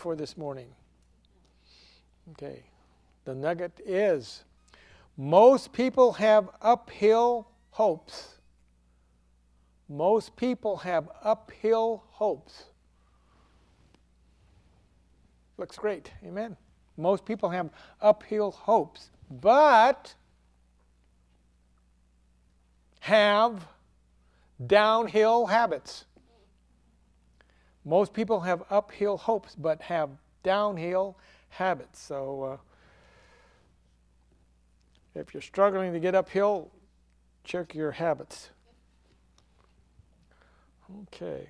for this morning. Okay. The nugget is most people have uphill hopes. Most people have uphill hopes. Looks great. Amen. Most people have uphill hopes, but have downhill habits. Most people have uphill hopes, but have downhill habits. So, uh, if you're struggling to get uphill, check your habits. Okay.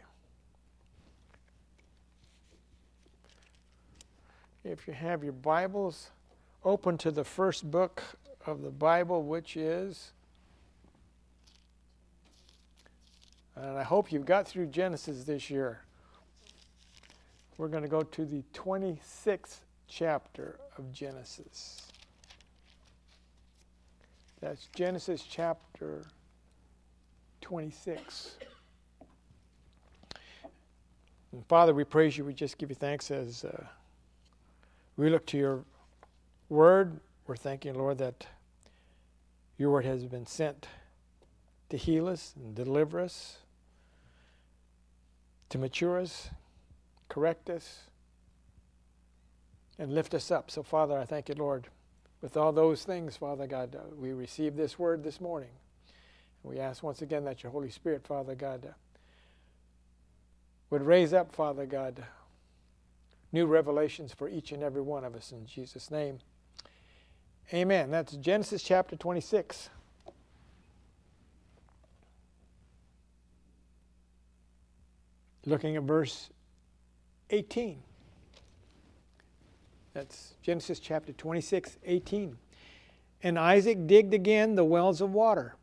If you have your Bibles, open to the first book of the Bible, which is, and I hope you've got through Genesis this year. We're going to go to the 26th chapter of Genesis. That's Genesis chapter 26. And Father, we praise you. We just give you thanks as uh, we look to your word. We're thanking, Lord, that your word has been sent to heal us and deliver us, to mature us, correct us, and lift us up. So, Father, I thank you, Lord. With all those things, Father God, uh, we receive this word this morning. We ask once again that your Holy Spirit, Father God, uh, would raise up, Father God, new revelations for each and every one of us in Jesus' name. Amen. That's Genesis chapter 26. Looking at verse 18. That's Genesis chapter 26, 18. And Isaac digged again the wells of water,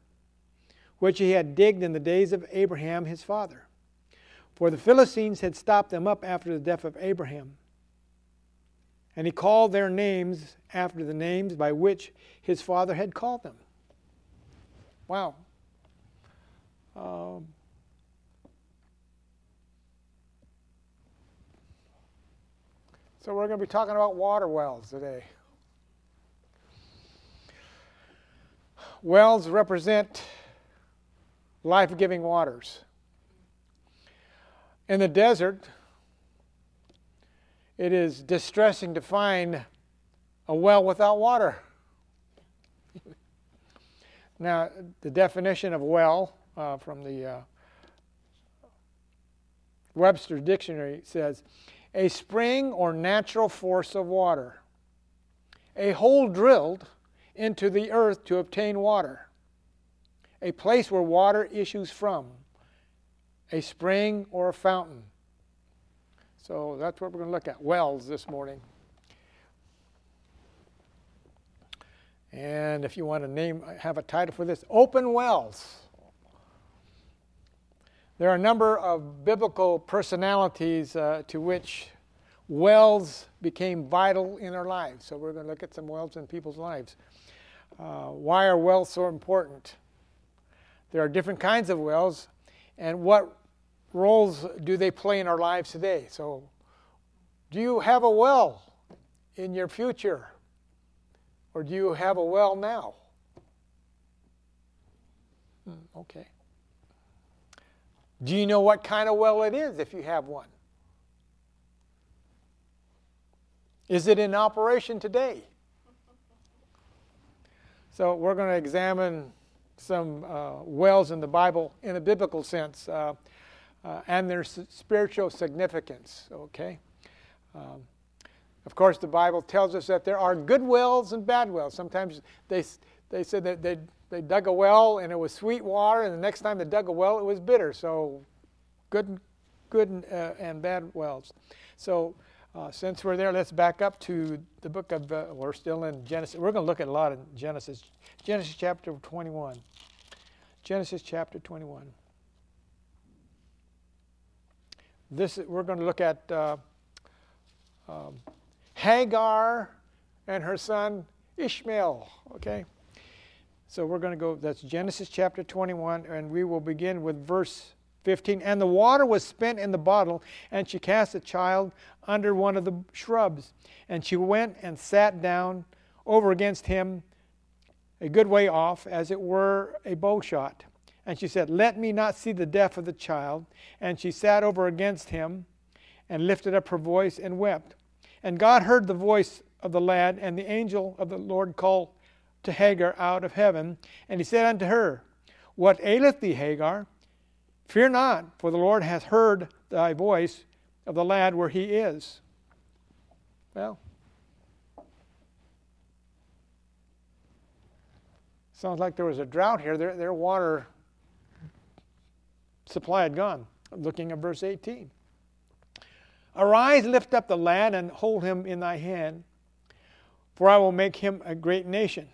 which he had digged in the days of Abraham his father. For the Philistines had stopped them up after the death of Abraham. And he called their names after the names by which his father had called them. Wow. Um, So we're going to be talking about water wells today. Wells represent life giving waters. In the desert, it is distressing to find a well without water. now, the definition of well uh, from the uh, Webster's Dictionary says a spring or natural force of water, a hole drilled into the earth to obtain water, a place where water issues from, a spring or a fountain. So that's what we're going to look at wells this morning. And if you want to name, have a title for this, open wells. There are a number of biblical personalities uh, to which wells became vital in our lives. So we're going to look at some wells in people's lives. Uh, why are wells so important? There are different kinds of wells, and what roles do they play in our lives today? So, do you have a well in your future? Or do you have a well now? Hmm, okay. Do you know what kind of well it is if you have one? Is it in operation today? So, we're going to examine some uh, wells in the Bible in a biblical sense uh, uh, and their spiritual significance, okay? Um, of course, the Bible tells us that there are good wells and bad wells. Sometimes they, they said that they they dug a well and it was sweet water, and the next time they dug a well, it was bitter. So, good, good and, uh, and bad wells. So, uh, since we're there, let's back up to the book of. Uh, we're still in Genesis. We're going to look at a lot in Genesis. Genesis chapter 21. Genesis chapter 21. This we're going to look at uh, um, Hagar and her son Ishmael. Okay. So we're going to go, that's Genesis chapter 21, and we will begin with verse 15. And the water was spent in the bottle, and she cast the child under one of the shrubs. And she went and sat down over against him a good way off, as it were a bow shot. And she said, Let me not see the death of the child. And she sat over against him and lifted up her voice and wept. And God heard the voice of the lad, and the angel of the Lord called to Hagar out of heaven. And he said unto her, What aileth thee, Hagar? Fear not, for the Lord hath heard thy voice of the lad where he is. Well, sounds like there was a drought here. Their, their water supply had gone. Looking at verse 18. Arise, lift up the lad, and hold him in thy hand, for I will make him a great nation.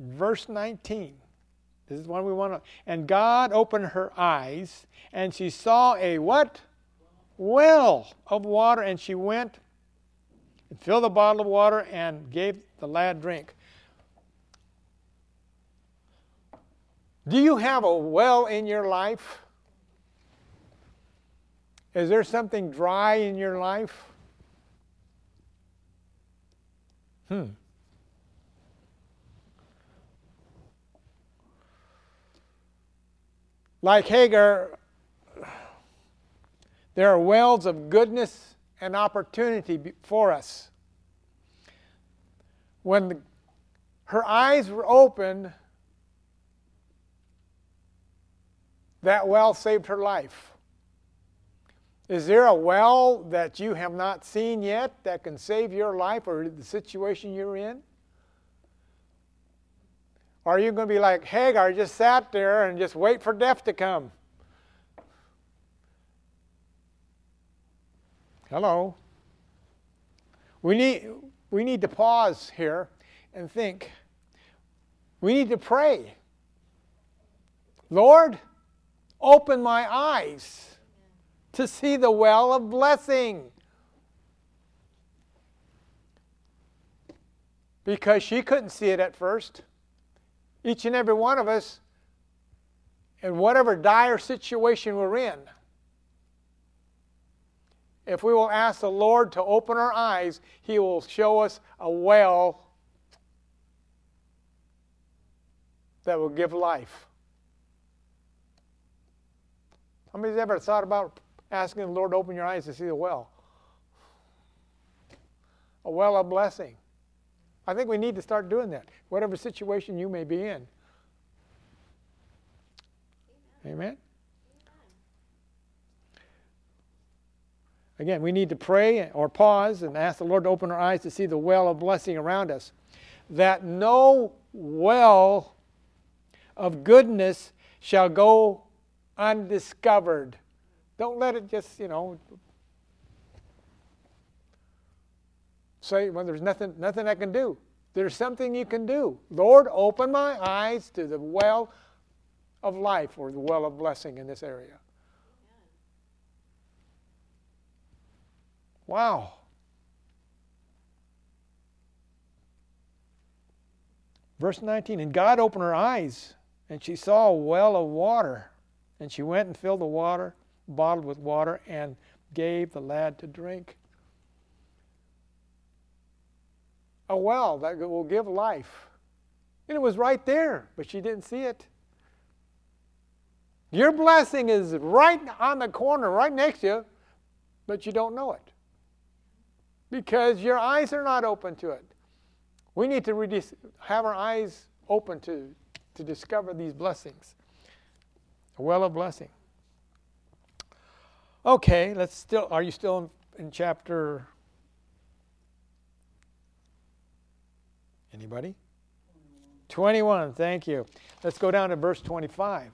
Verse 19. This is one we want to. And God opened her eyes, and she saw a what? Well of water, and she went and filled the bottle of water and gave the lad drink. Do you have a well in your life? Is there something dry in your life? Hmm. Like Hagar, there are wells of goodness and opportunity for us. When the, her eyes were opened, that well saved her life. Is there a well that you have not seen yet that can save your life or the situation you're in? Or are you going to be like Hagar, just sat there and just wait for death to come? Hello. We need, we need to pause here and think. We need to pray. Lord, open my eyes to see the well of blessing. Because she couldn't see it at first. Each and every one of us, in whatever dire situation we're in, if we will ask the Lord to open our eyes, He will show us a well that will give life. Somebody's ever thought about asking the Lord to open your eyes to see the well? A well of blessing. I think we need to start doing that, whatever situation you may be in. Amen. Amen. Again, we need to pray or pause and ask the Lord to open our eyes to see the well of blessing around us. That no well of goodness shall go undiscovered. Don't let it just, you know, say, well, there's nothing, nothing I can do. There's something you can do. Lord, open my eyes to the well of life or the well of blessing in this area. Wow. Verse 19 And God opened her eyes, and she saw a well of water. And she went and filled the water, bottled with water, and gave the lad to drink. A well that will give life. And it was right there, but she didn't see it. Your blessing is right on the corner, right next to you, but you don't know it because your eyes are not open to it. We need to have our eyes open to, to discover these blessings. A well of blessing. Okay, let's still. Are you still in, in chapter? Anybody? 21, thank you. Let's go down to verse 25.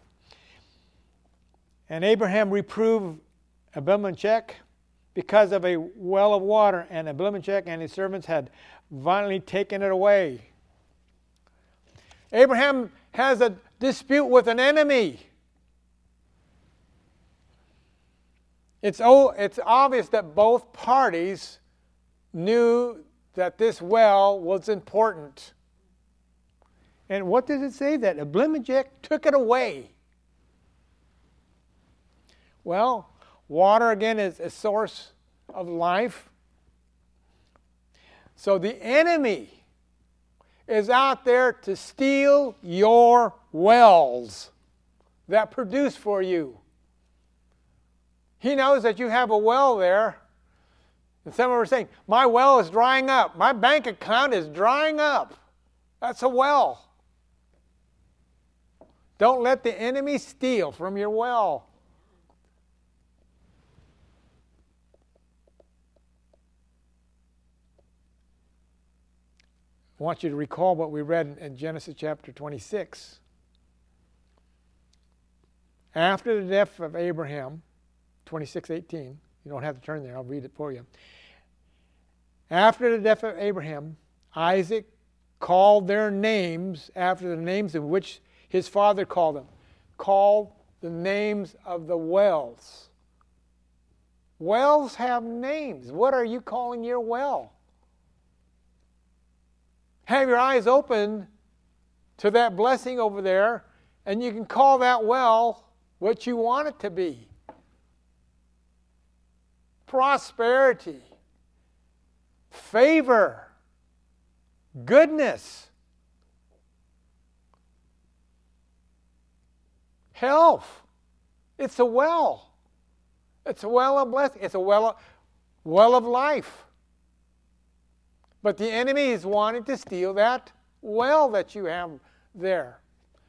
And Abraham reproved Abimelech because of a well of water, and Abimelech and his servants had violently taken it away. Abraham has a dispute with an enemy. It's, oh, it's obvious that both parties knew that this well was important. And what does it say? That Abimelech took it away. Well, water again is a source of life. So the enemy is out there to steal your wells that produce for you. He knows that you have a well there. And some are saying, My well is drying up. My bank account is drying up. That's a well. Don't let the enemy steal from your well. I want you to recall what we read in Genesis chapter 26. After the death of Abraham, 26:18, you don't have to turn there, I'll read it for you. After the death of Abraham, Isaac called their names after the names in which his father called them. Called the names of the wells. Wells have names. What are you calling your well? have your eyes open to that blessing over there, and you can call that well what you want it to be prosperity, favor, goodness, health. It's a well. It's a well of blessing. It's a well of, well of life. But the enemy is wanting to steal that well that you have there.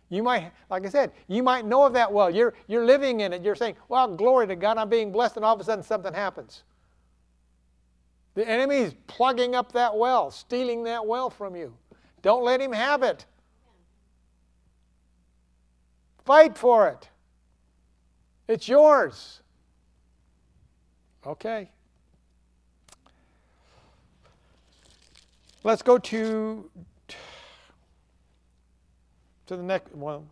You might, like I said, you might know of that well. You're, you're living in it. You're saying, well, glory to God, I'm being blessed, and all of a sudden something happens. The enemy is plugging up that well, stealing that well from you. Don't let him have it. Fight for it. It's yours. Okay. Let's go to to the next one,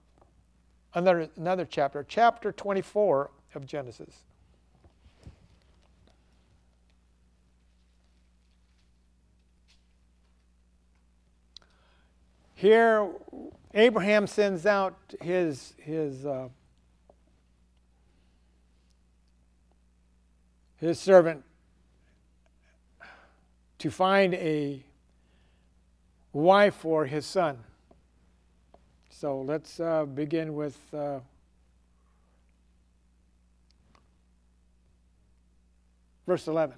another another chapter, chapter 24 of Genesis. Here, Abraham sends out his his uh, his servant to find a wife for his son. So let's uh, begin with. Uh, verse 11.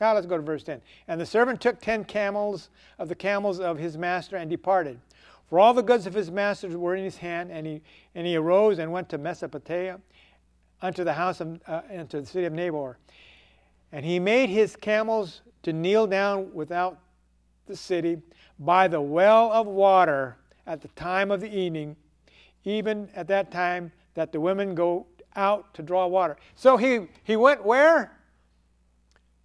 Now let's go to verse 10. And the servant took ten camels of the camels of his master and departed. For all the goods of his master were in his hand, and he, and he arose and went to Mesopotamia unto the house of, uh, unto the city of Nabor. And he made his camels to kneel down without the city by the well of water at the time of the evening, even at that time that the women go out to draw water. So he, he went where?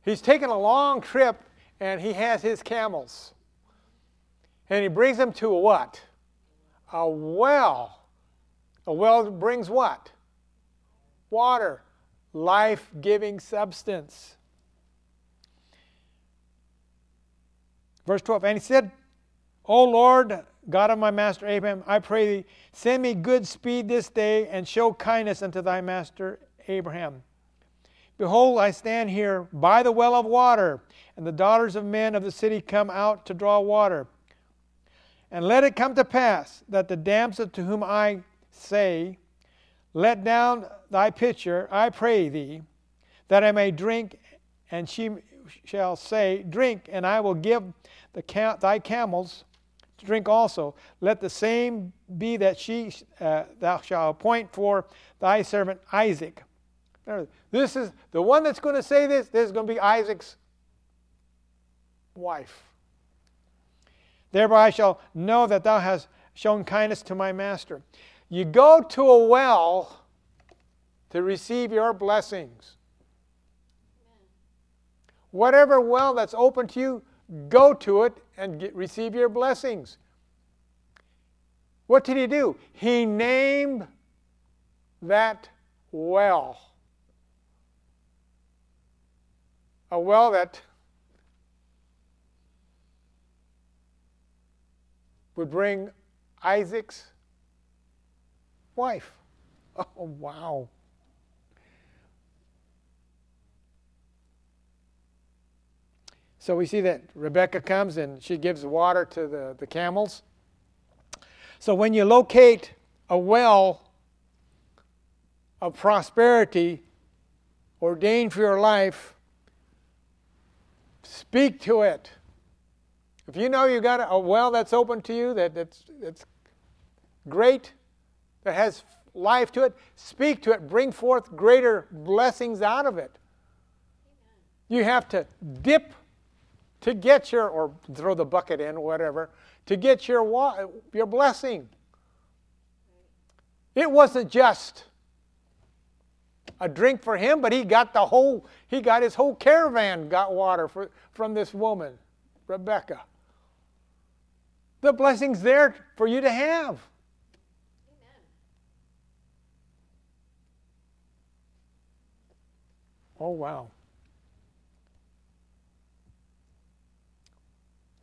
He's taken a long trip and he has his camels. And he brings them to a what? A well. A well brings what? Water, life giving substance. Verse 12, and he said, O Lord, God of my master Abraham, I pray thee, send me good speed this day and show kindness unto thy master Abraham. Behold, I stand here by the well of water, and the daughters of men of the city come out to draw water. And let it come to pass that the damsel to whom I say, Let down thy pitcher, I pray thee, that I may drink, and she shall say, Drink, and I will give thy camels to drink also. Let the same be that she uh, thou shalt appoint for thy servant Isaac. This is the one that's going to say this. This is going to be Isaac's wife. Thereby I shall know that thou hast shown kindness to my master. You go to a well to receive your blessings. Whatever well that's open to you, go to it and get, receive your blessings. What did he do? He named that well. a well that would bring Isaac's wife. Oh, wow. So we see that Rebecca comes and she gives water to the, the camels. So when you locate a well of prosperity ordained for your life, speak to it. If you know you got a well that's open to you, that, that's, that's great, that has life to it, speak to it, bring forth greater blessings out of it. You have to dip to get your, or throw the bucket in, whatever, to get your, your blessing. It wasn't just a drink for him, but he got the whole, he got his whole caravan got water for, from this woman, Rebecca. The blessing's there for you to have. Oh, wow.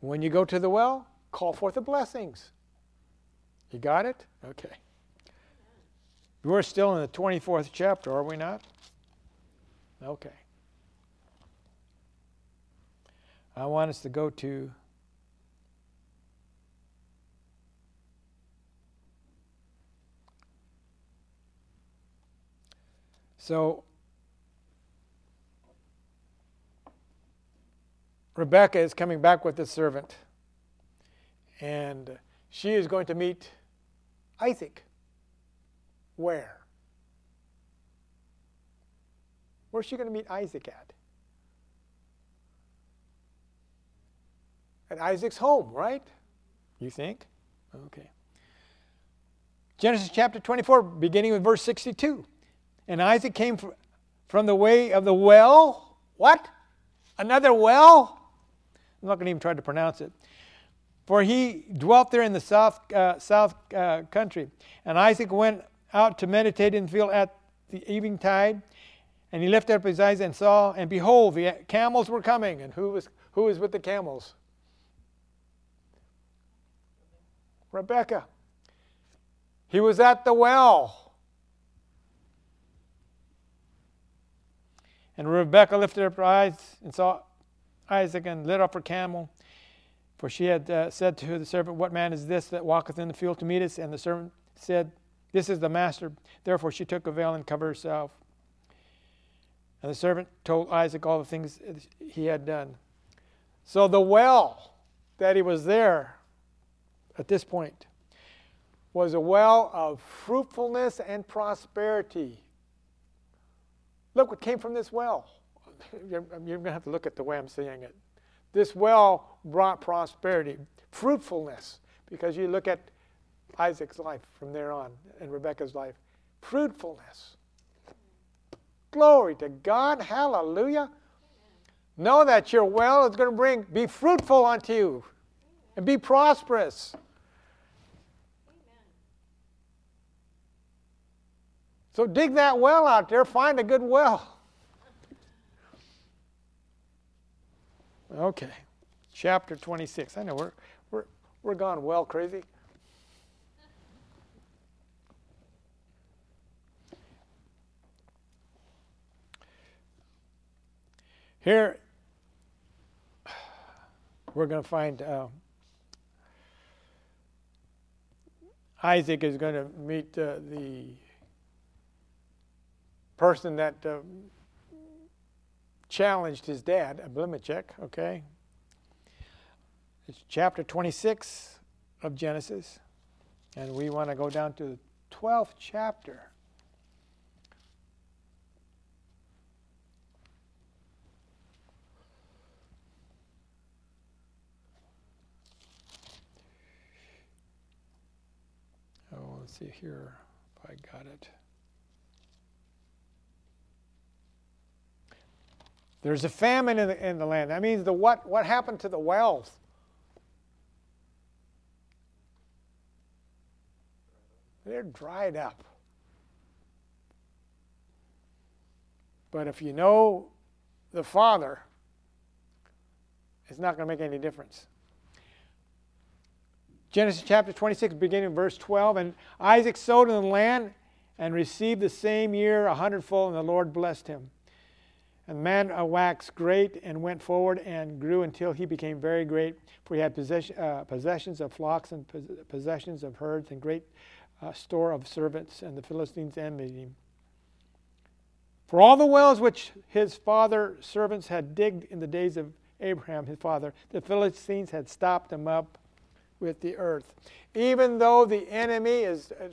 When you go to the well, call forth the blessings. You got it? Okay. We're still in the 24th chapter, are we not? Okay. I want us to go to So Rebecca is coming back with the servant, and she is going to meet Isaac. Where? Where's she going to meet Isaac at? At Isaac's home, right? You think? Okay. Genesis chapter 24, beginning with verse 62. And Isaac came from the way of the well. What? Another well? I'm not going to even try to pronounce it. For he dwelt there in the south, uh, south uh, country. And Isaac went out to meditate in the field at the evening tide. And he lifted up his eyes and saw, and behold, the camels were coming. And who was, who was with the camels? Rebecca. He was at the well. And Rebecca lifted up her eyes and saw Isaac and lit up her camel. For she had uh, said to the servant, What man is this that walketh in the field to meet us? And the servant said, This is the master. Therefore she took a veil and covered herself. And the servant told Isaac all the things he had done. So the well that he was there at this point was a well of fruitfulness and prosperity. Look what came from this well you're, going to have to look at the way I'm saying it. This well brought prosperity, fruitfulness, because you look at Isaac's life from there on and Rebecca's life. Fruitfulness. Glory to God. Hallelujah. Know that your well is going to bring, be fruitful unto you and be prosperous. So dig that well out there, find a good well. Okay, chapter 26. I know we're, we're, we're gone well crazy. Here, we're going to find uh, Isaac is going to meet uh, the person that uh, challenged his dad, Abimelech, okay? It's chapter 26 of Genesis, and we want to go down to the 12th chapter. Oh, let's see here if I got it. There's a famine in the, in the land. That means the what, what happened to the wells? They're dried up. But if you know the Father, it's not going to make any difference. Genesis chapter 26, beginning verse 12. And Isaac sowed in the land and received the same year a hundredfold, and the Lord blessed him. And the man waxed great and went forward and grew until he became very great, for he had possession, uh, possessions of flocks and possessions of herds and great uh, store of servants, and the Philistines envied him. For all the wells which his father servants had digged in the days of Abraham, his father, the Philistines had stopped them up with the earth. Even though the enemy is uh,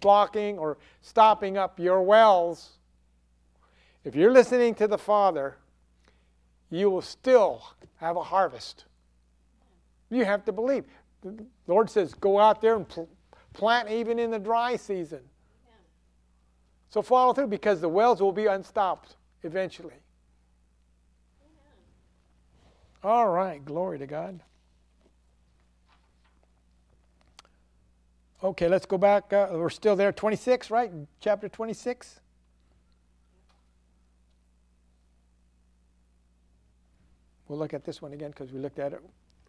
blocking or stopping up your wells, if you're listening to the Father, you will still have a harvest. You have to believe. The Lord says, go out there and pl- plant even in the dry season. So follow through because the wells will be unstopped eventually. All right, glory to God. Okay, let's go back. Uh, we're still there, 26, right? Chapter 26. We'll look at this one again because we looked at it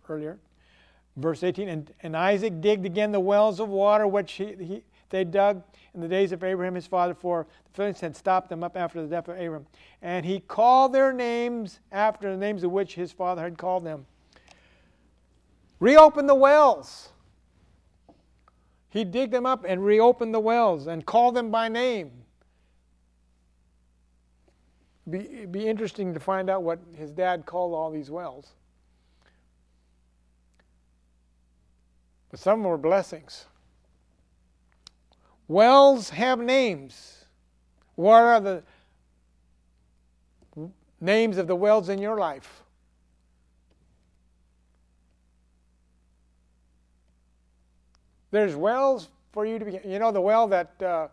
earlier. Verse 18 and, and Isaac digged again the wells of water which he, he, they dug in the days of Abraham his father, for the Philistines had stopped them up after the death of Abraham. And he called their names after the names of which his father had called them. Reopen the wells. He digged them up and reopened the wells and called them by name. Be, be interesting to find out what his dad called all these wells. But some were blessings. Wells have names. What are the names of the wells in your life? There's wells for you to be. You know, the well that uh,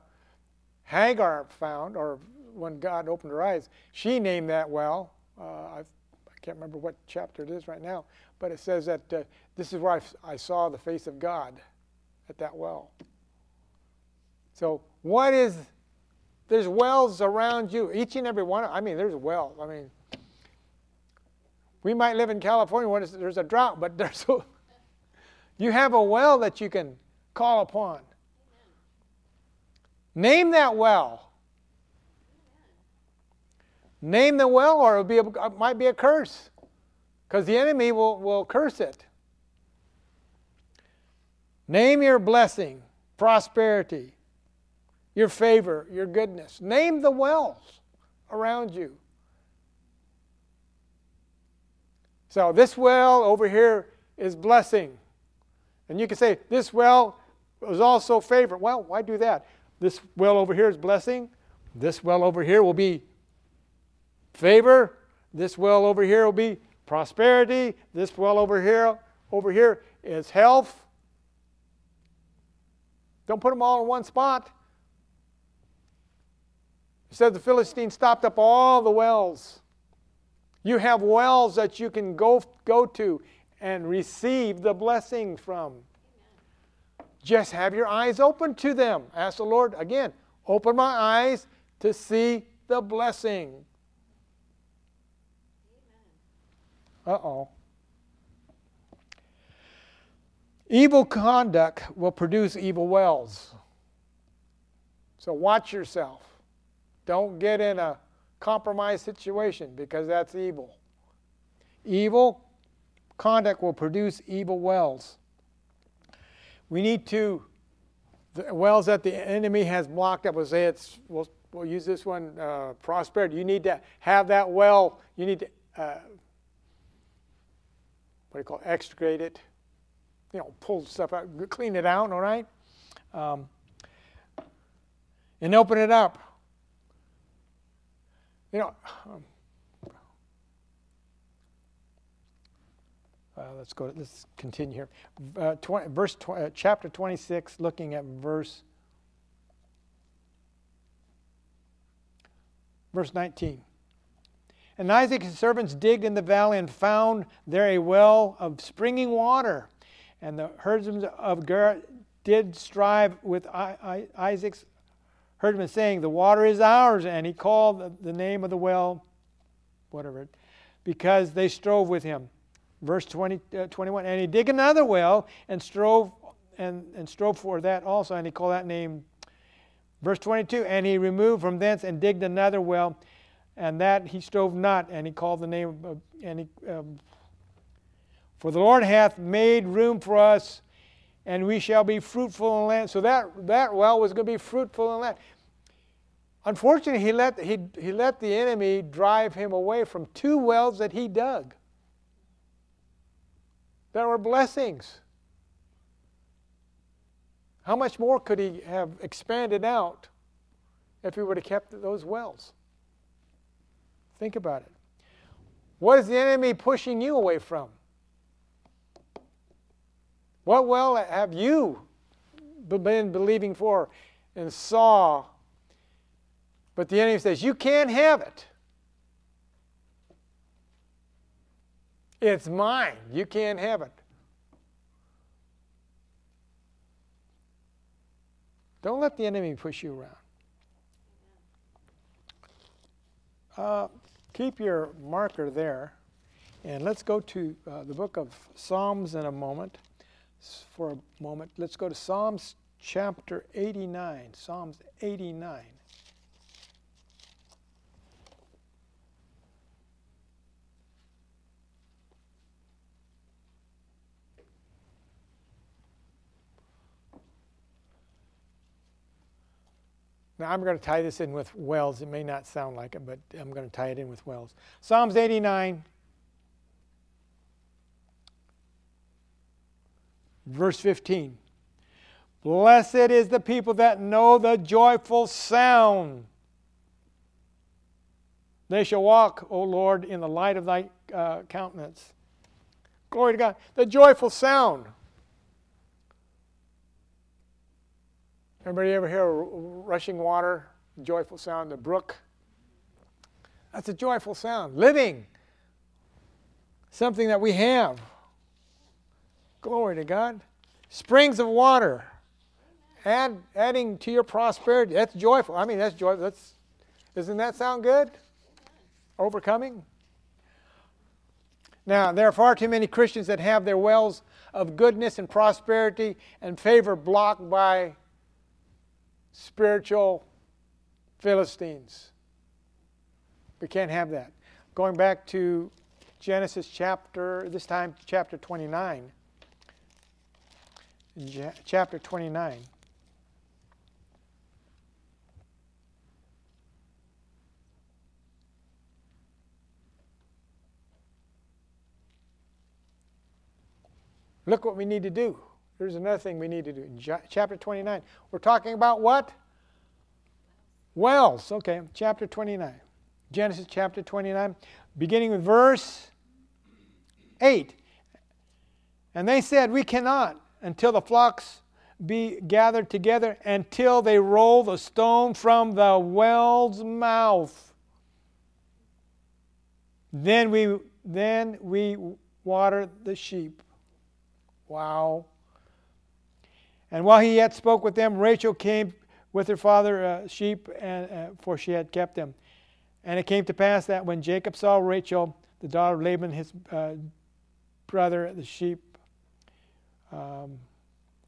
Hagar found, or when God opened her eyes, she named that well. Uh, I, I can't remember what chapter it is right now, but it says that uh, this is where I, I saw the face of God at that well. So, what is, there's wells around you, each and every one. I mean, there's a well. I mean, we might live in California when there's a drought, but there's a, you have a well that you can call upon. Name that well. Name the well, or it, might be a curse, because the enemy will, will curse it. Name your blessing, prosperity, your favor, your goodness. Name the wells around you. So, this well over here is blessing. And you can say, this well is also favor. Well, why do that? This well over here is blessing. This well over here will be favor. This well over here will be prosperity. This well over here over here is health. Don't put them all in one spot. It said the Philistines stopped up all the wells. You have wells that you can go, go to and receive the blessing from. Just have your eyes open to them. Ask the Lord again, open my eyes to see the blessing. Uh oh. Evil conduct will produce evil wells. So watch yourself. Don't get in a compromised situation because that's evil. Evil conduct will produce evil wells. We need to, the wells that the enemy has blocked up, we'll say it's, we'll, we'll use this one, uh, prosperity. You need to have that well, you need to, uh, what do you call it, extricate it, you know, pull stuff out, clean it out, all right? Um, and open it up. You know, um, uh, let's go. Let's continue here. Uh, 20, verse tw- uh, chapter 26, looking at verse verse 19. And Isaac and his servants digged in the valley and found there a well of springing water. And the herdsmen of Gerar did strive with Isaac's herdsmen, saying, The water is ours. And he called the name of the well, whatever, because they strove with him. Verse 20, uh, 21. And he dig another well and strove and, and strove for that also, and he called that name. Verse 22. And he removed from thence and digged another well and that he strove not, and he called the name of, and he, um, for the Lord hath made room for us, and we shall be fruitful in land. So that, that well was going to be fruitful in land. Unfortunately, he let, he, he let the enemy drive him away from two wells that he dug. There were blessings. How much more could he have expanded out if he would have kept those wells? Think about it. What is the enemy pushing you away from? What well have you been believing for and saw? But the enemy says, You can't have it. It's mine. You can't have it. Don't let the enemy push you around. Uh, keep your marker there. And let's go to uh, the book of Psalms in a moment. For a moment, let's go to Psalms chapter 89. Psalms 89. Now, I'm going to tie this in with wells. It may not sound like it, but I'm going to tie it in with wells. Psalms 89, verse 15. Blessed is the people that know the joyful sound. They shall walk, O Lord, in the light of thy uh, countenance. Glory to God. The joyful sound. Everybody ever hear rushing water, joyful sound, the brook? That's a joyful sound. Living, something that we have. Glory to God. Springs of water, add, adding to your prosperity. That's joyful. I mean, that's joyful. That's, doesn't that sound good? Overcoming? Now, there are far too many Christians that have their wells of goodness and prosperity and favor blocked by spiritual Philistines. We can't have that. Going back to Genesis chapter, this time chapter 29. Chapter 29. Look what we need to do. Here's another thing we need to do. In chapter 29, we're talking about what? Wells. Okay, chapter 29. Genesis chapter 29, beginning with verse 8. And they said, We cannot until the flocks be gathered together, until they roll the stone from the well's mouth. Then we, then we water the sheep. Wow. And while he yet spoke with them, Rachel came with her father uh, sheep, and, uh, for she had kept them. And it came to pass that when Jacob saw Rachel, the daughter of Laban, his uh, brother, the sheep, um,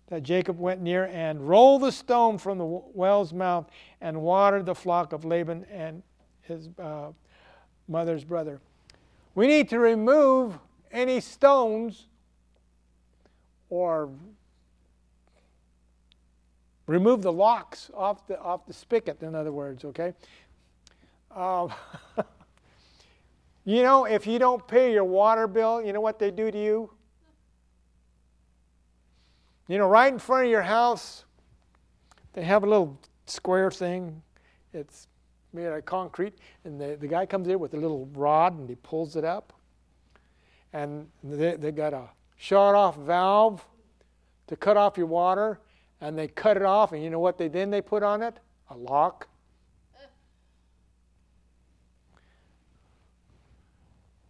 that Jacob went near and rolled the stone from the well's mouth and watered the flock of Laban and his uh, mother's brother. We need to remove any stones or Remove the locks off the, off the spigot, in other words, okay? Um, you know, if you don't pay your water bill, you know what they do to you? You know, right in front of your house, they have a little square thing. It's made out of concrete, and the, the guy comes in with a little rod and he pulls it up. And they, they got a shut off valve to cut off your water and they cut it off, and you know what they then they put on it? A lock.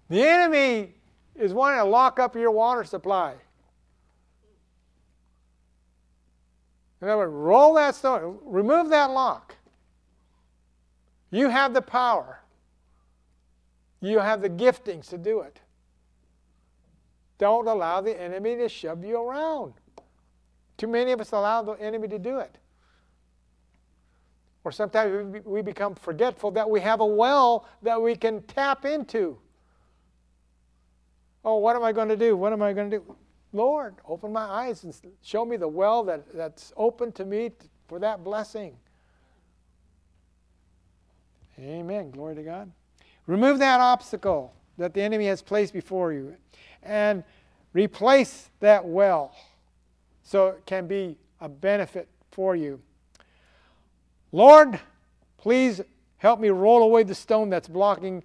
The enemy is wanting to lock up your water supply. In other words, roll that stone, remove that lock. You have the power. You have the giftings to do it. Don't allow the enemy to shove you around. Too many of us allow the enemy to do it. Or sometimes we become forgetful that we have a well that we can tap into. Oh, what am I going to do? What am I going to do? Lord, open my eyes and show me the well that, that's open to me for that blessing. Amen. Glory to God. Remove that obstacle that the enemy has placed before you and replace that well so it can be a benefit for you. Lord, please help me roll away the stone that's blocking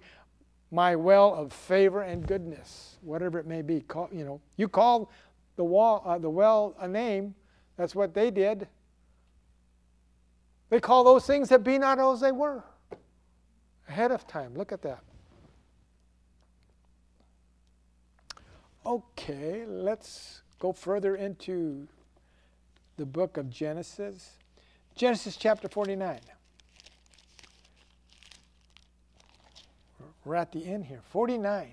my well of favor and goodness, whatever it may be. Call, you know, you call the wall, uh, the well, a name. That's what they did. They call those things that be not as they were ahead of time. Look at that. Okay, let's go further into the book of Genesis. Genesis chapter 49. We're at the end here. 49.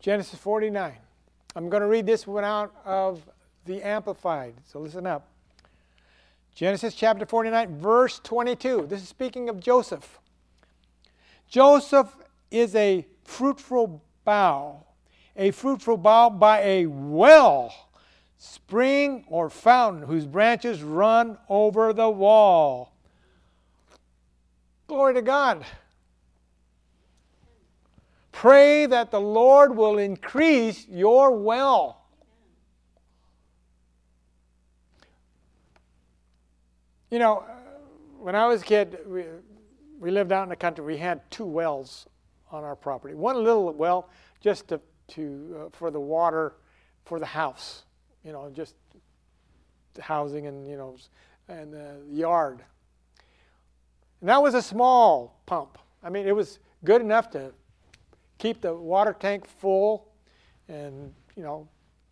Genesis 49. I'm going to read this one out of the Amplified, so listen up. Genesis chapter 49, verse 22. This is speaking of Joseph. Joseph is a fruitful bough, a fruitful bough by a well, spring, or fountain whose branches run over the wall. Glory to God. Pray that the Lord will increase your well. You know, when I was a kid, we, we lived out in the country. We had two wells on our property. One little well just to, to uh, for the water for the house, you know, just housing and you know and the yard. And that was a small pump. I mean, it was good enough to keep the water tank full and, you know,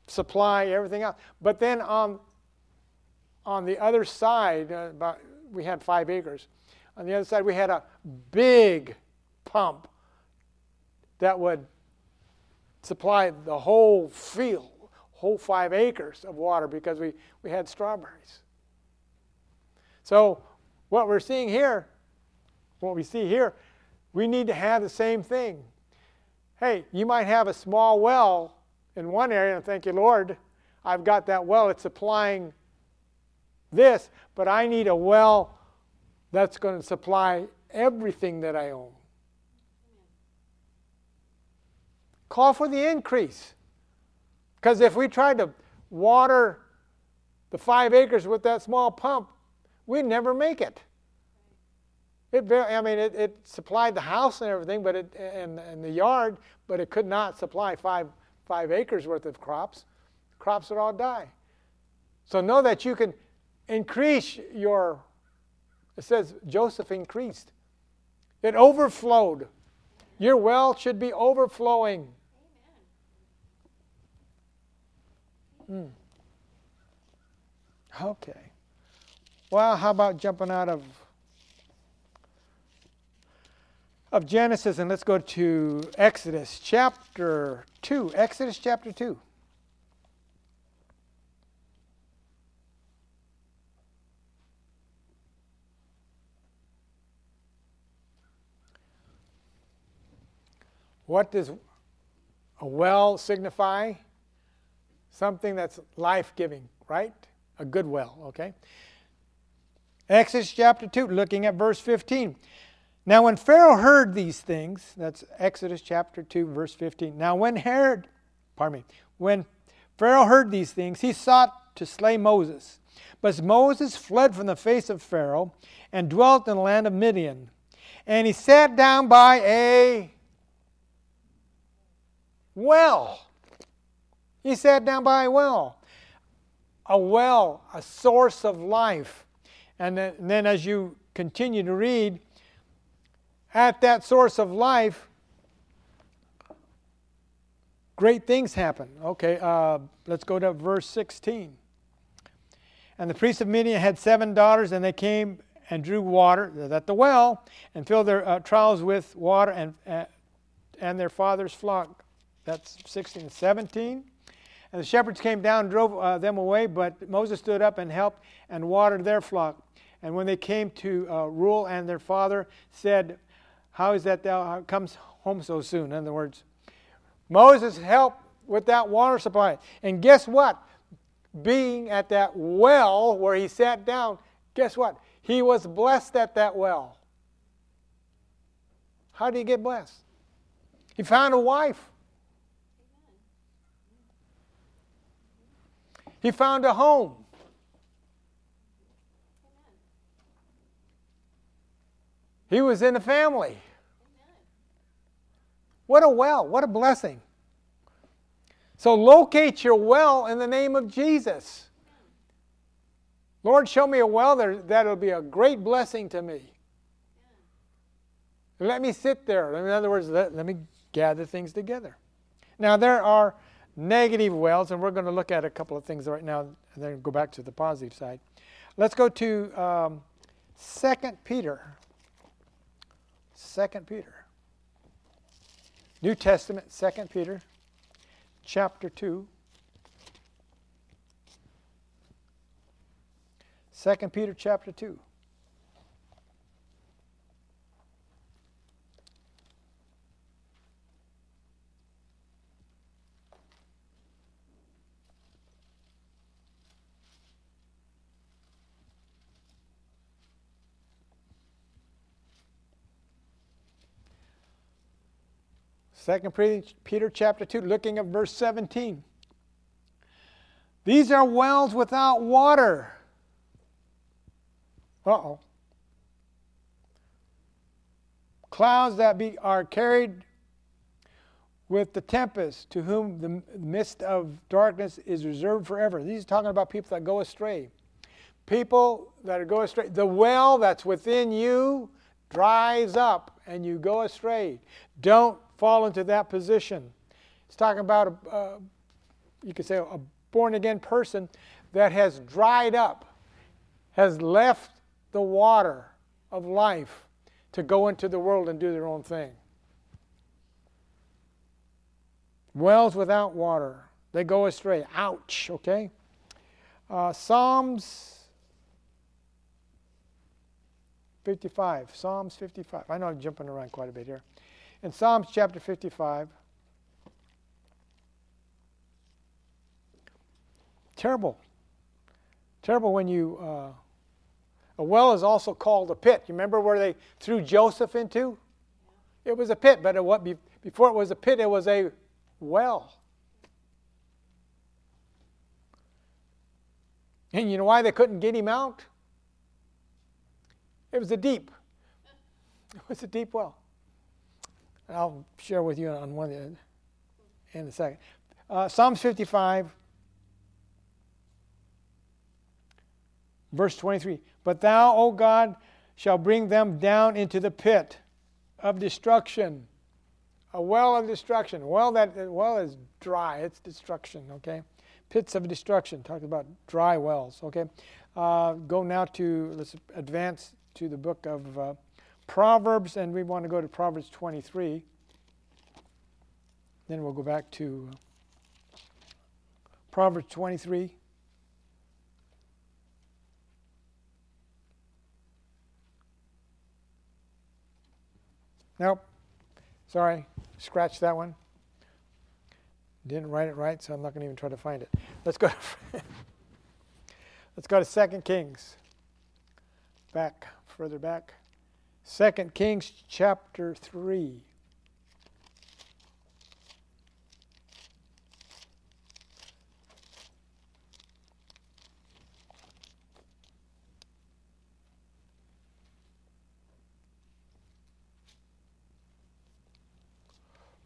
supply everything else. But then on, on the other side, uh, about, we had five acres. On the other side, we had a big pump that would supply the whole field, whole five acres of water because we, we had strawberries. So, what we're seeing here, what we see here, we need to have the same thing. Hey, you might have a small well in one area, and thank you, Lord, I've got that well, it's supplying this, but I need a well that's going to supply everything that I own. Call for the increase. Because if we tried to water the five acres with that small pump, we'd never make it. It, I mean, it, it supplied the house and everything, but it and, and the yard, but it could not supply five five acres worth of crops. Crops would all die. So know that you can increase your. It says Joseph increased. It overflowed. Your well should be overflowing. Hmm. Okay. Well, how about jumping out of of Genesis and let's go to Exodus chapter 2. Exodus chapter 2. What does a well signify? Something that's life giving, right? A good well, okay? Exodus chapter 2, looking at verse 15. Now, when Pharaoh heard these things, that's Exodus chapter 2, verse 15. Now, when Herod, pardon me, when Pharaoh heard these things, he sought to slay Moses. But Moses fled from the face of Pharaoh and dwelt in the land of Midian. And he sat down by a well. He sat down by a well. A well, a source of life. And then, and then as you continue to read, at that source of life, great things happen. Okay, uh, let's go to verse 16. And the priest of Midian had seven daughters, and they came and drew water at the well and filled their uh, with water and, uh, and their father's flock. That's 16 and 17. And the shepherds came down and drove uh, them away, but Moses stood up and helped and watered their flock. And when they came to uh, Reuel and their father said, How is that thou comes home so soon? In other words, Moses helped with that water supply. And guess what? Being at that well where he sat down, guess what? He was blessed at that well. How did he get blessed? He found a wife. He found a home. He was in a family. What a well, what a blessing. So locate your well in the name of Jesus. Lord, show me a well that'll be a great blessing to me. Let me sit there. In other words, let, let me gather things together. Now, there are negative wells, and we're going to look at a couple of things right now and then go back to the positive side. Let's go to um, 2 Peter. 2 Peter. New Testament, 2 Peter chapter 2. 2 Peter chapter 2. Second Peter chapter 2, looking at verse 17. These are wells without water. Uh oh. Clouds that be, are carried with the tempest, to whom the mist of darkness is reserved forever. These are talking about people that go astray. People that go astray. The well that's within you dries up and you go astray. Don't fall into that position. It's talking about, a, you could say, a born again person that has dried up, has left the water of life to go into the world and do their own thing. Wells without water, they go astray. Ouch, okay? Uh, Psalms 55. Psalms 55. I know I'm jumping around quite a bit here in Psalms chapter 55. Terrible. Terrible when you. Uh, a well is also called a pit. You remember where they threw Joseph into? It was a pit, but it, before it was a pit, it was a well. And you know why they couldn't get him out? It was a deep. It was a deep well. I'll share with you on one in a second. Uh, Psalms 55, verse 23. But thou, O God, shall bring them down into the pit of destruction. A well of destruction. Well that well is dry. It's destruction. Okay, pits of destruction. Talked about dry wells. Okay, uh, go now to let's advance to the book of uh, Proverbs, and we want to go to Proverbs 23. Then we'll go back to uh, Proverbs 23. Nope. Sorry. Scratch that one. Didn't write it right, so I'm not going to even try to find it. Let's go to, Let's go to 2 Kings. Back, further back. 2 Kings chapter 3.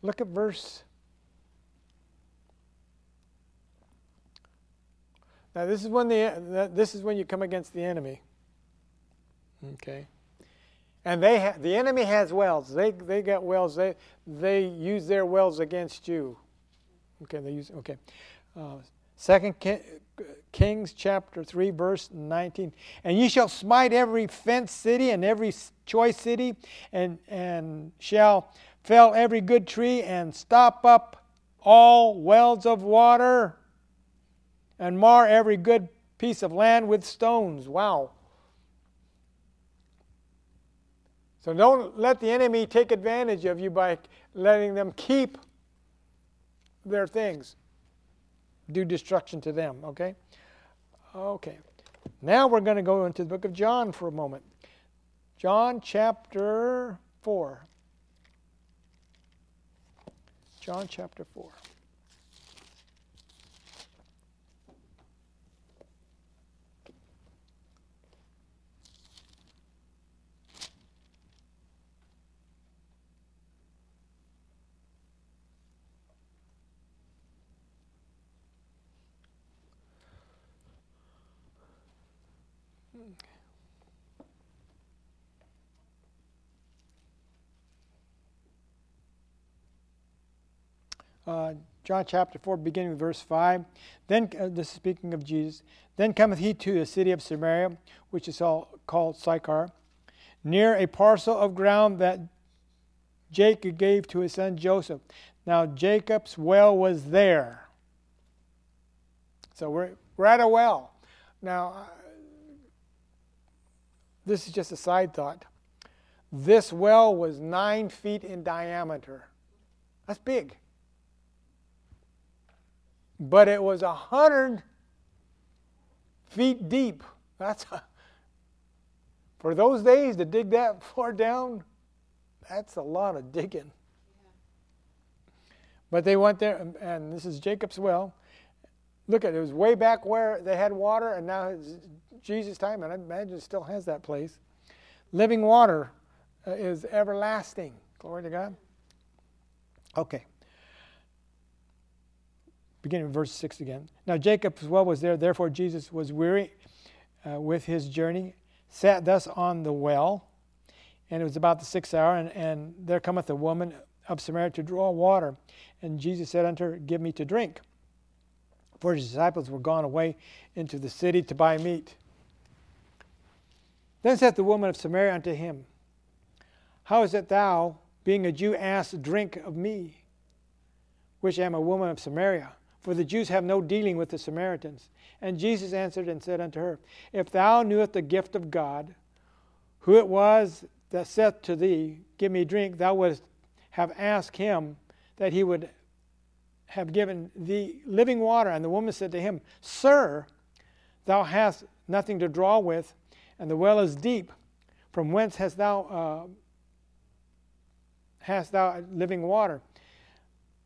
Look at verse. Now this is when the this is when you come against the enemy. Okay. And they ha- the enemy has wells. They they got wells. They they use their wells against you. Okay, they use okay. Uh, Second Kings chapter 3, verse 19. And ye shall smite every fenced city and every choice city, and, and shall fell every good tree, and stop up all wells of water, and mar every good piece of land with stones. Wow. So don't let the enemy take advantage of you by letting them keep their things. Do destruction to them, okay? Okay. Now we're going to go into the book of John for a moment. John chapter 4. John chapter 4. Uh, John chapter 4, beginning with verse 5. Then, uh, this is speaking of Jesus. Then cometh he to the city of Samaria, which is all called Sychar, near a parcel of ground that Jacob gave to his son Joseph. Now, Jacob's well was there. So we're, we're at a well. Now, uh, this is just a side thought. This well was nine feet in diameter. That's big but it was a hundred feet deep. That's a, for those days to dig that far down. That's a lot of digging. But they went there, and, and this is Jacob's well. Look at it, it was way back where they had water, and now it's Jesus' time, and I imagine it still has that place. Living water uh, is everlasting. Glory to God. Okay beginning of verse 6 again. Now Jacob's well was there, therefore Jesus was weary uh, with his journey, sat thus on the well, and it was about the sixth hour, and, and there cometh a woman of Samaria to draw water. And Jesus said unto her, Give me to drink. For his disciples were gone away into the city to buy meat. Then said the woman of Samaria unto him, How is it thou, being a Jew, ask drink of me, which am a woman of Samaria? For the Jews have no dealing with the Samaritans. And Jesus answered and said unto her, If thou knewest the gift of God, who it was that saith to thee, Give me drink, thou wouldst have asked him that he would have given thee living water. And the woman said to him, Sir, thou hast nothing to draw with, and the well is deep. From whence hast thou uh, hast thou living water?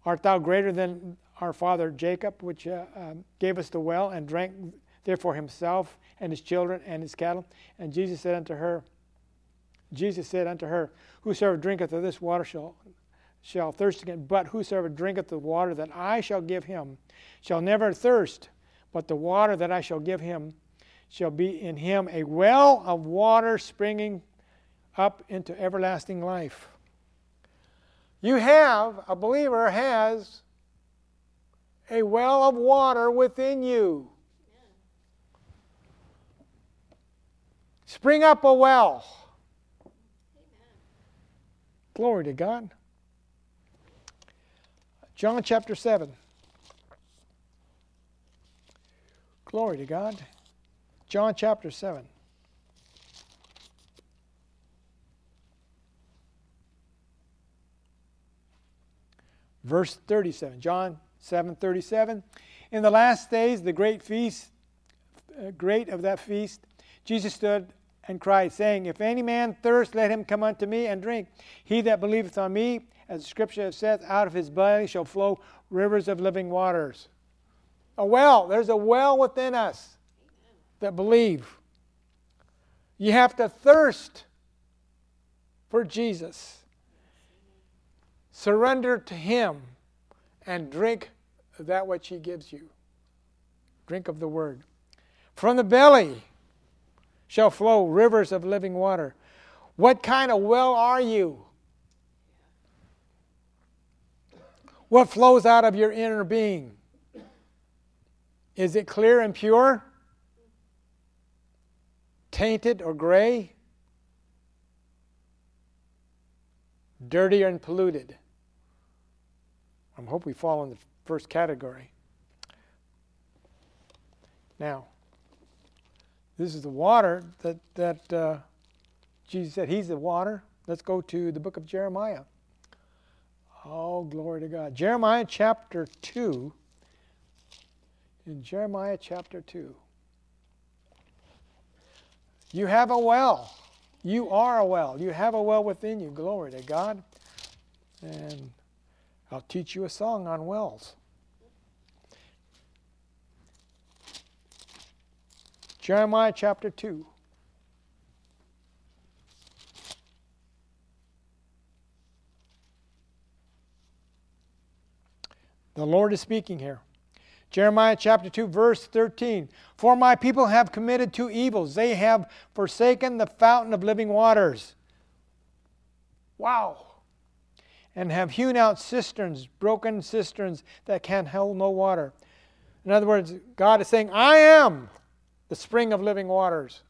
Art thou greater than our father Jacob, which uh, um, gave us the well and drank therefore himself and his children and his cattle. And Jesus said unto her, Jesus said unto her, Whosoever drinketh of this water shall, shall thirst again, but whosoever drinketh the water that I shall give him shall never thirst, but the water that I shall give him shall be in him a well of water springing up into everlasting life. You have, a believer has a well of water within you. Spring up a well. Glory to God. John chapter 7. Glory to God. John chapter 7. Verse 37. John 737. In the last days, the great feast, uh, great of that feast, Jesus stood and cried, saying, If any man thirst, let him come unto me and drink. He that believeth on me, as the scripture saith, out of his belly shall flow rivers of living waters. A well, there's a well within us that believe. You have to thirst for Jesus. Surrender to Him and drink that which he gives you. Drink of the word. From the belly shall flow rivers of living water. What kind of well are you? What flows out of your inner being? Is it clear and pure? Tainted or gray? Dirty and polluted? I hope we fall in the first category. Now, this is the water that, that uh, Jesus said, He's the water. Let's go to the book of Jeremiah. Oh, glory to God. Jeremiah chapter 2. In Jeremiah chapter 2. You have a well. You are a well. You have a well within you. Glory to God. And I'll teach you a song on wells. Jeremiah chapter 2. The Lord is speaking here. Jeremiah chapter 2, verse 13. For my people have committed two evils. They have forsaken the fountain of living waters. Wow. And have hewn out cisterns, broken cisterns that can't hold no water. In other words, God is saying, I am the spring of living waters.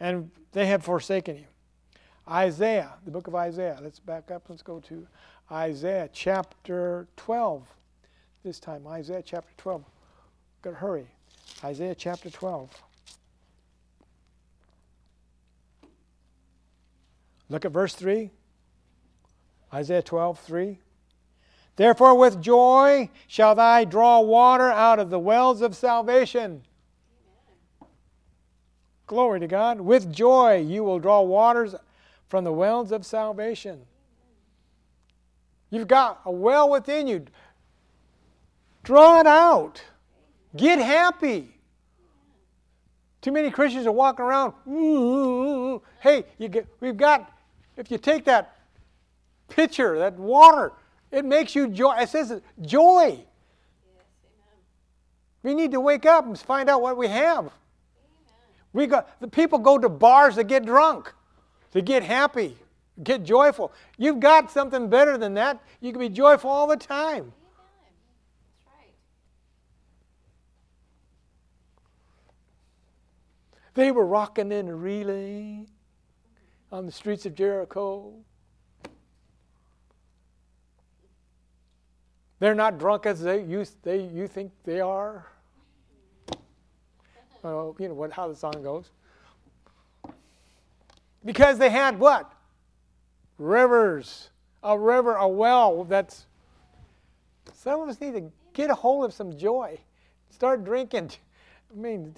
And they have forsaken you. Isaiah, the book of Isaiah. Let's back up. Let's go to Isaiah chapter 12. This time, Isaiah chapter 12. Got to hurry. Isaiah chapter 12. Look at verse 3. Isaiah 12, 3. Therefore, with joy shall thy draw water out of the wells of salvation. Glory to God. With joy you will draw waters from the wells of salvation. You've got a well within you. Draw it out. Get happy. Too many Christians are walking around. Ooh, hey, you get, we've got. If you take that pitcher, that water, it makes you joy. It says joy. Yes, we need to wake up and find out what we have. Amen. We got the people go to bars to get drunk, to get happy. Get joyful. You've got something better than that. You can be joyful all the time. They were rocking and reeling on the streets of Jericho. They're not drunk as they you, they, you think they are. You know what, how the song goes. Because they had what? rivers, a river, a well that's. Some of us need to get a hold of some joy. Start drinking. I mean,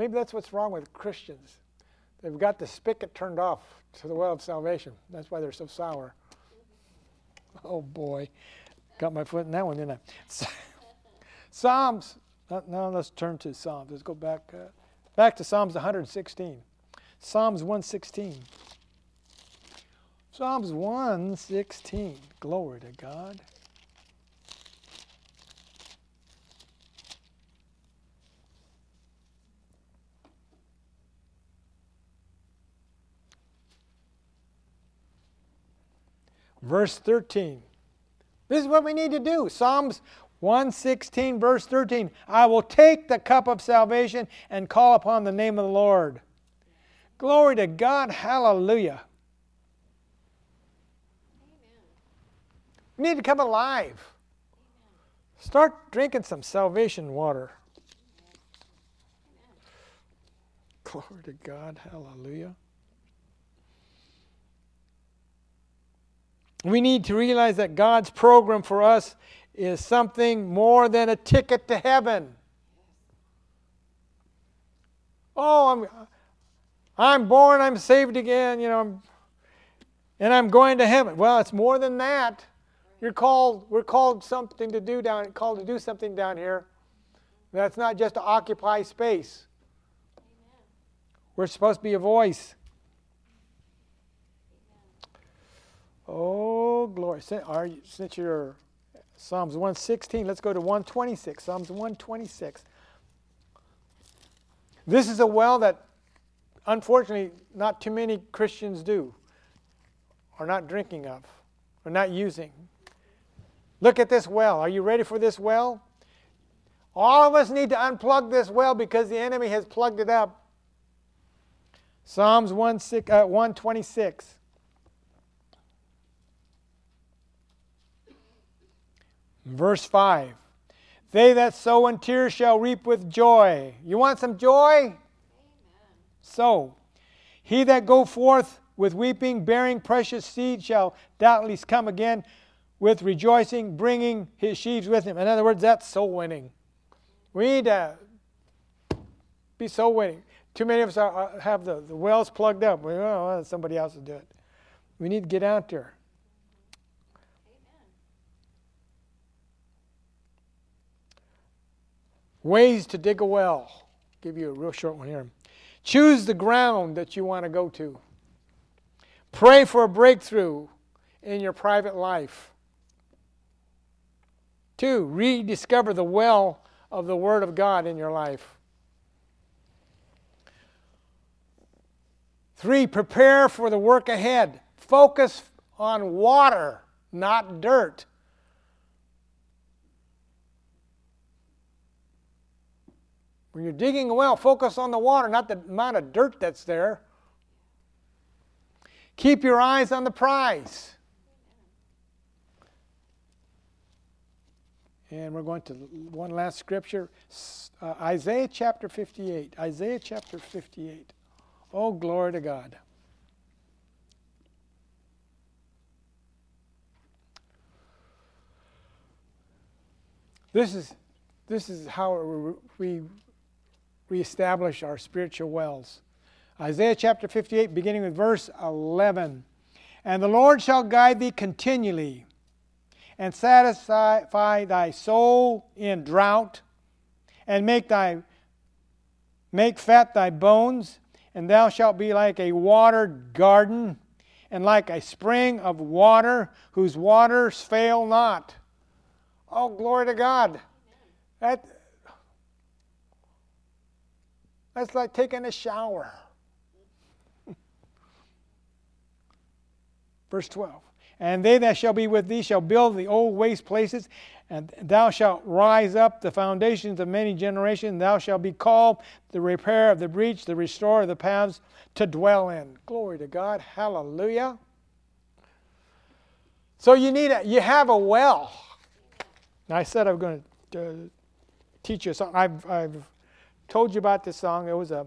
maybe that's what's wrong with Christians. They've got the spigot turned off to the well of salvation. That's why they're so sour. Oh boy. Got my foot in that one, didn't I? Psalms. Now let's turn to Psalms. Let's go back, uh, back to Psalms 116. Psalms 116. Psalms 116. Glory to God. Verse 13. This is what we need to do. Psalms 116, verse 13. I will take the cup of salvation and call upon the name of the Lord. Glory to God. Hallelujah. We need to come alive. Start drinking some salvation water. Glory to God. Hallelujah. We need to realize that God's program for us is something more than a ticket to heaven. Oh, I'm, I'm born, I'm saved again, you know, and I'm going to heaven. Well, it's more than that. You're called, we're called something to do down, called to do something down here. That's not just to occupy space. We're supposed to be a voice. Oh, glory. Since you're Psalms 116, let's go to 126. Psalms 126. This is a well that unfortunately, not too many Christians do, are not drinking of, or not using. Look at this well. Are you ready for this well? All of us need to unplug this well because the enemy has plugged it up. Psalms 1, 6, uh, 126. Verse 5 They that sow in tears shall reap with joy. You want some joy? Amen. Sow. He that go forth with weeping, bearing precious seed, shall doubtless come again with rejoicing, bringing his sheaves with him. In other words, that's soul winning. We need to be soul winning. Too many of us are, have the, the wells plugged up. We, well, somebody else will do it. We need to get out there. Ways to dig a well. Give you a real short one here. Choose the ground that you want to go to. Pray for a breakthrough in your private life. Two, rediscover the well of the Word of God in your life. Three, prepare for the work ahead. Focus on water, not dirt. When you're digging a well, focus on the water, not the amount of dirt that's there. Keep your eyes on the prize. And we're going to one last scripture uh, Isaiah chapter 58. Isaiah chapter 58. Oh, glory to God. This is, this is how we reestablish our spiritual wells. Isaiah chapter 58, beginning with verse 11. And the Lord shall guide thee continually and satisfy thy soul in drought and make thy make fat thy bones and thou shalt be like a watered garden and like a spring of water whose waters fail not oh glory to god that that's like taking a shower Verse 12. And they that shall be with thee shall build the old waste places, and thou shalt rise up the foundations of many generations. Thou shalt be called the repair of the breach, the restorer of the paths to dwell in. Glory to God. Hallelujah. So you need a, you have a well. Now I said I'm going to uh, teach you something. I've, I've told you about this song. It was a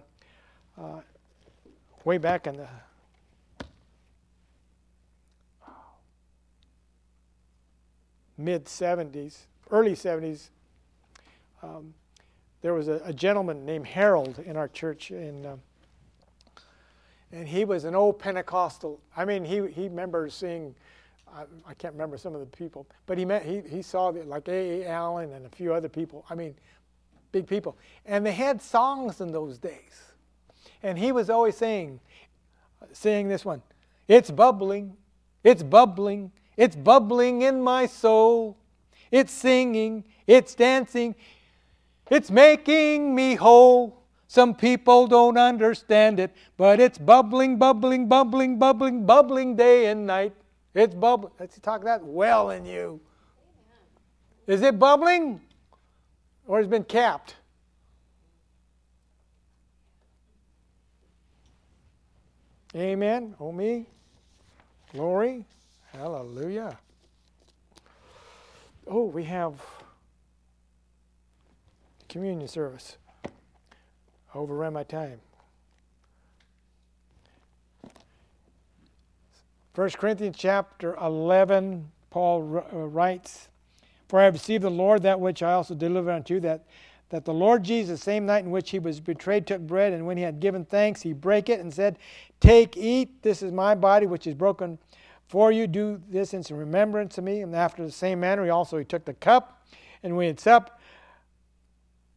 uh, way back in the mid 70s, early 70s, um, there was a, a, gentleman named Harold in our church, and uh, and he was an old Pentecostal. I mean, he he remembers seeing. I, can't remember some of the people, but he met he he saw like A. A. Allen and a few other people. I mean, big people, and they had songs in those days, and he was always saying, saying this one, "It's bubbling, it's bubbling, it's bubbling in my soul. It's singing. It's dancing. It's making me whole. Some people don't understand it, but it's bubbling, bubbling, bubbling, bubbling, bubbling day and night. It's bubbling. Let's talk that well in you. Is it bubbling or has been capped? Amen. Oh, me. Glory. Hallelujah. Oh, we have communion service. I overran my time. 1 Corinthians chapter 11, Paul uh, writes, For I have received the Lord that which I also delivered unto you, that, that the Lord Jesus, the same night in which he was betrayed, took bread, and when he had given thanks, he brake it and said, Take, eat, this is my body which is broken for you do this in remembrance of me. And after the same manner, he also he took the cup, and when he had supped,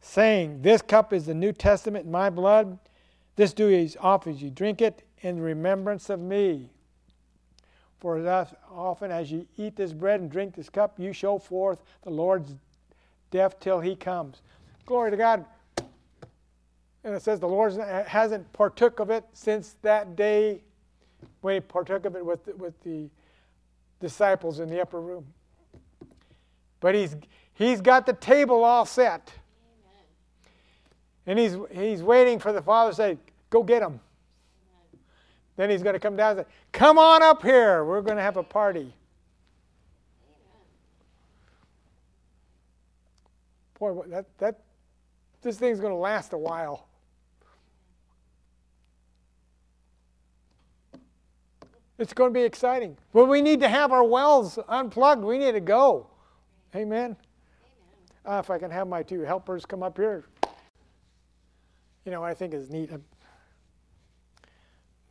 saying, This cup is the New Testament in my blood. This do ye often as you drink it in remembrance of me. For as often as you eat this bread and drink this cup, you show forth the Lord's death till he comes. Glory to God. And it says the Lord hasn't partook of it since that day when he partook of it with the, with the disciples in the upper room. But he's, he's got the table all set. And he's, he's waiting for the father to say, Go get him. Then he's going to come down and say, Come on up here. We're going to have a party. Boy, that, that, this thing's going to last a while. It's going to be exciting. But we need to have our wells unplugged. We need to go. Amen. Uh, if I can have my two helpers come up here. You know, I think is neat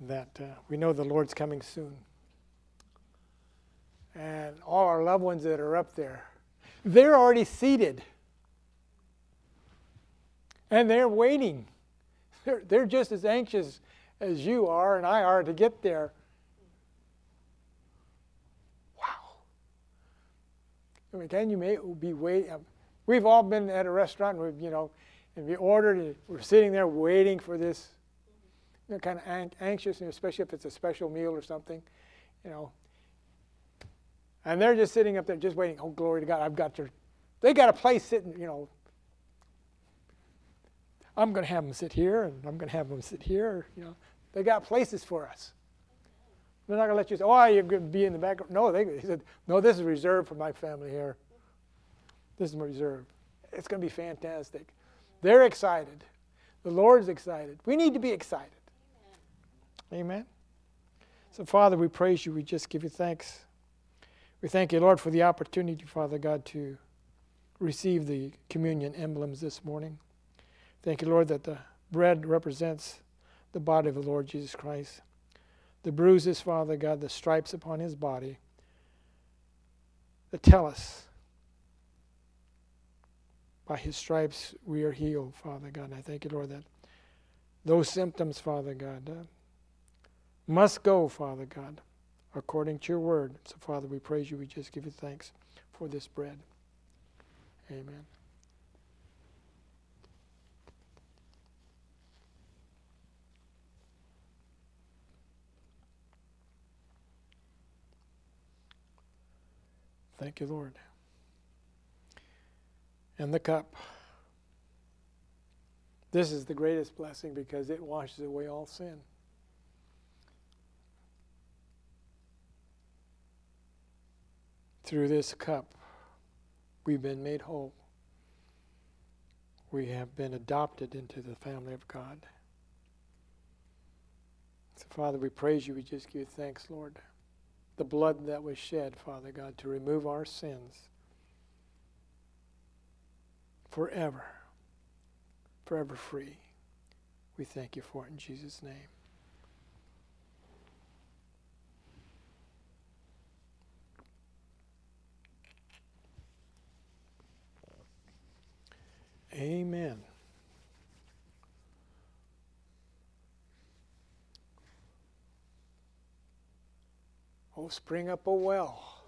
that uh, we know the Lord's coming soon. And all our loved ones that are up there, they're already seated. And they're waiting. They're, they're just as anxious as you are and I are to get there. Wow. I mean, can you may be waiting? Um, we've all been at a restaurant, and we've, you know, and we ordered, and we're sitting there waiting for this, you know, kind of an- anxious, and especially if it's a special meal or something, you know. And they're just sitting up there, just waiting. Oh, glory to God! I've got your. they got a place sitting, you know. I'm going to have them sit here, and I'm going to have them sit here. You know, they got places for us. They're not going to let you say, oh, you're going to be in the background. No, they, he said, no, this is reserved for my family here. This is reserved. It's going to be fantastic. They're excited. The Lord's excited. We need to be excited. Amen. So, Father, we praise you. We just give you thanks. We thank you, Lord, for the opportunity, Father God, to receive the communion emblems this morning. Thank you, Lord, that the bread represents the body of the Lord Jesus Christ the bruises, Father God, the stripes upon his body that tell us by his stripes we are healed, Father God. And I thank you, Lord, that those symptoms, Father God, uh, must go, Father God, according to your word. So, Father, we praise you. We just give you thanks for this bread. Amen. Thank you, Lord. And the cup. This is the greatest blessing because it washes away all sin. Through this cup, we've been made whole. We have been adopted into the family of God. So, Father, we praise you. We just give thanks, Lord the blood that was shed, Father God, to remove our sins forever, forever free. We thank you for it in Jesus' name. Amen. Oh, spring up a well.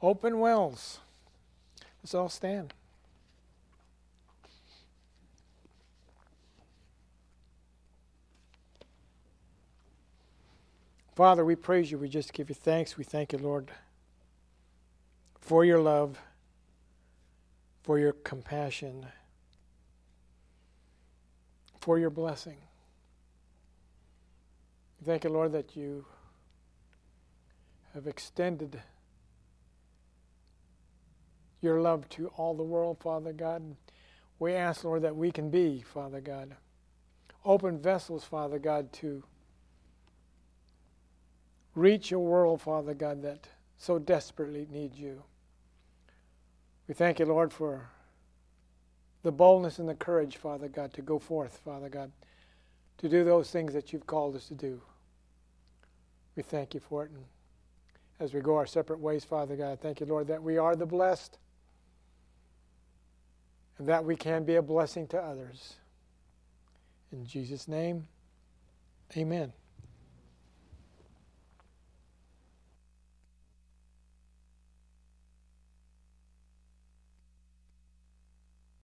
Open wells. Let's all stand. Father, we praise you. We just give you thanks. We thank you, Lord, for your love, for your compassion, for your blessing. Thank you, Lord, that you have extended your love to all the world, Father God. We ask, Lord, that we can be, Father God, open vessels, Father God, to reach a world, Father God, that so desperately needs you. We thank you, Lord, for the boldness and the courage, Father God, to go forth, Father God, to do those things that you've called us to do. We thank you for it. And as we go our separate ways, Father God. Thank you, Lord, that we are the blessed and that we can be a blessing to others. In Jesus' name, amen.